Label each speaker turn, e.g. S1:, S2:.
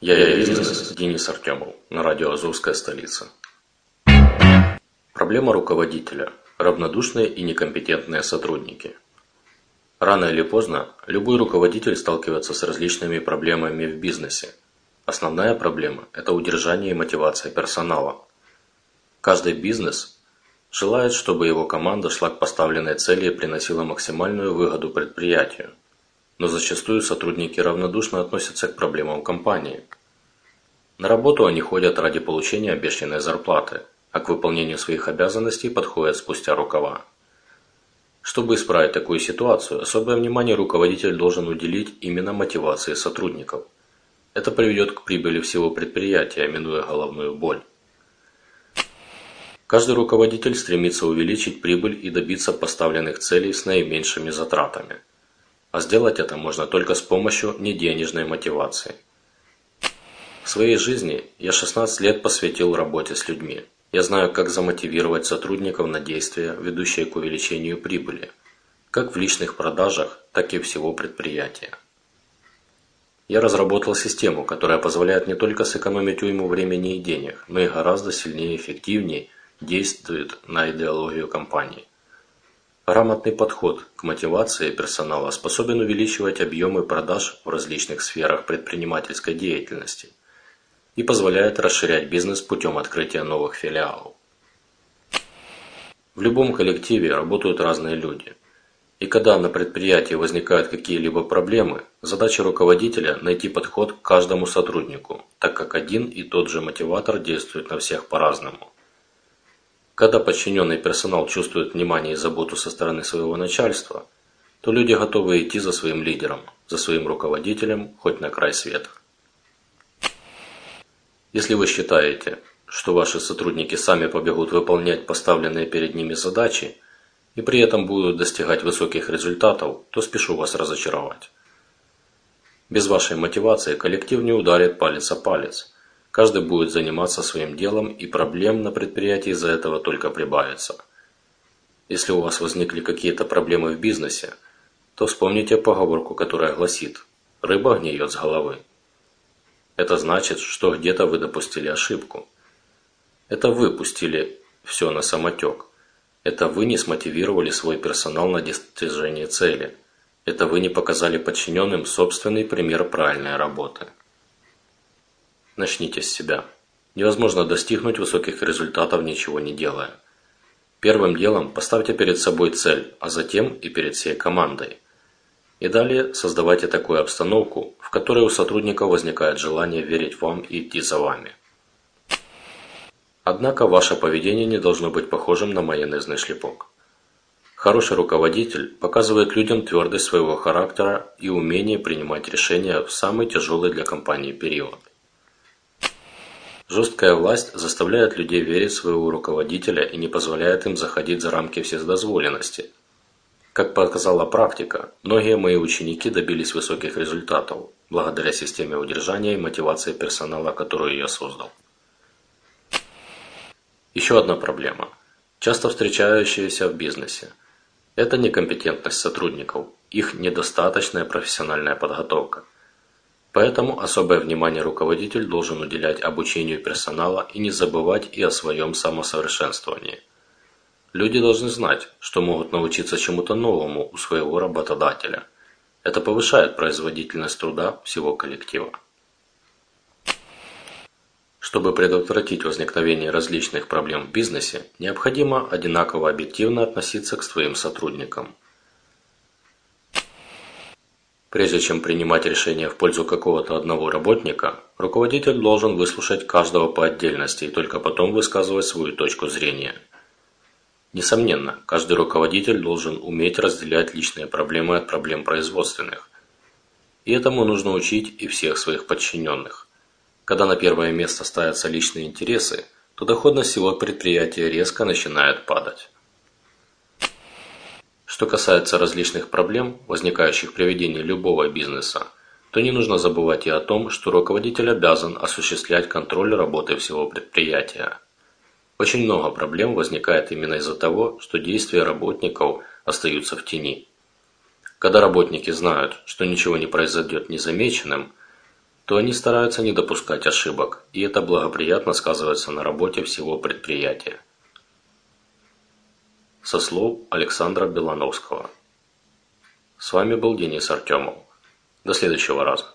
S1: Я я бизнес Денис Артемов на радио «Азовская столица». Проблема руководителя – равнодушные и некомпетентные сотрудники. Рано или поздно любой руководитель сталкивается с различными проблемами в бизнесе. Основная проблема – это удержание и мотивация персонала. Каждый бизнес желает, чтобы его команда шла к поставленной цели и приносила максимальную выгоду предприятию. Но зачастую сотрудники равнодушно относятся к проблемам компании. На работу они ходят ради получения обещанной зарплаты, а к выполнению своих обязанностей подходят спустя рукава. Чтобы исправить такую ситуацию, особое внимание руководитель должен уделить именно мотивации сотрудников. Это приведет к прибыли всего предприятия, минуя головную боль. Каждый руководитель стремится увеличить прибыль и добиться поставленных целей с наименьшими затратами. А сделать это можно только с помощью неденежной мотивации. В своей жизни я 16 лет посвятил работе с людьми. Я знаю, как замотивировать сотрудников на действия, ведущие к увеличению прибыли, как в личных продажах, так и всего предприятия. Я разработал систему, которая позволяет не только сэкономить уйму времени и денег, но и гораздо сильнее и эффективнее действует на идеологию компании. Грамотный подход к мотивации персонала способен увеличивать объемы продаж в различных сферах предпринимательской деятельности – и позволяет расширять бизнес путем открытия новых филиалов. В любом коллективе работают разные люди. И когда на предприятии возникают какие-либо проблемы, задача руководителя – найти подход к каждому сотруднику, так как один и тот же мотиватор действует на всех по-разному. Когда подчиненный персонал чувствует внимание и заботу со стороны своего начальства, то люди готовы идти за своим лидером, за своим руководителем хоть на край света. Если вы считаете, что ваши сотрудники сами побегут выполнять поставленные перед ними задачи и при этом будут достигать высоких результатов, то спешу вас разочаровать. Без вашей мотивации коллектив не ударит палец о палец. Каждый будет заниматься своим делом и проблем на предприятии из-за этого только прибавится. Если у вас возникли какие-то проблемы в бизнесе, то вспомните поговорку, которая гласит «рыба гниет с головы». Это значит, что где-то вы допустили ошибку. Это вы пустили все на самотек. Это вы не смотивировали свой персонал на достижение цели. Это вы не показали подчиненным собственный пример правильной работы. Начните с себя. Невозможно достигнуть высоких результатов, ничего не делая. Первым делом поставьте перед собой цель, а затем и перед всей командой. И далее создавайте такую обстановку, в которой у сотрудников возникает желание верить вам и идти за вами. Однако ваше поведение не должно быть похожим на майонезный шлепок. Хороший руководитель показывает людям твердость своего характера и умение принимать решения в самый тяжелый для компании период. Жесткая власть заставляет людей верить в своего руководителя и не позволяет им заходить за рамки вседозволенности – как показала практика, многие мои ученики добились высоких результатов благодаря системе удержания и мотивации персонала, которую я создал. Еще одна проблема, часто встречающаяся в бизнесе. Это некомпетентность сотрудников, их недостаточная профессиональная подготовка. Поэтому особое внимание руководитель должен уделять обучению персонала и не забывать и о своем самосовершенствовании – Люди должны знать, что могут научиться чему-то новому у своего работодателя. Это повышает производительность труда всего коллектива. Чтобы предотвратить возникновение различных проблем в бизнесе, необходимо одинаково объективно относиться к своим сотрудникам. Прежде чем принимать решение в пользу какого-то одного работника, руководитель должен выслушать каждого по отдельности и только потом высказывать свою точку зрения – Несомненно, каждый руководитель должен уметь разделять личные проблемы от проблем производственных. И этому нужно учить и всех своих подчиненных. Когда на первое место ставятся личные интересы, то доходность всего предприятия резко начинает падать. Что касается различных проблем, возникающих при ведении любого бизнеса, то не нужно забывать и о том, что руководитель обязан осуществлять контроль работы всего предприятия. Очень много проблем возникает именно из-за того, что действия работников остаются в тени. Когда работники знают, что ничего не произойдет незамеченным, то они стараются не допускать ошибок, и это благоприятно сказывается на работе всего предприятия. Со слов Александра Белановского. С вами был Денис Артемов. До следующего раза.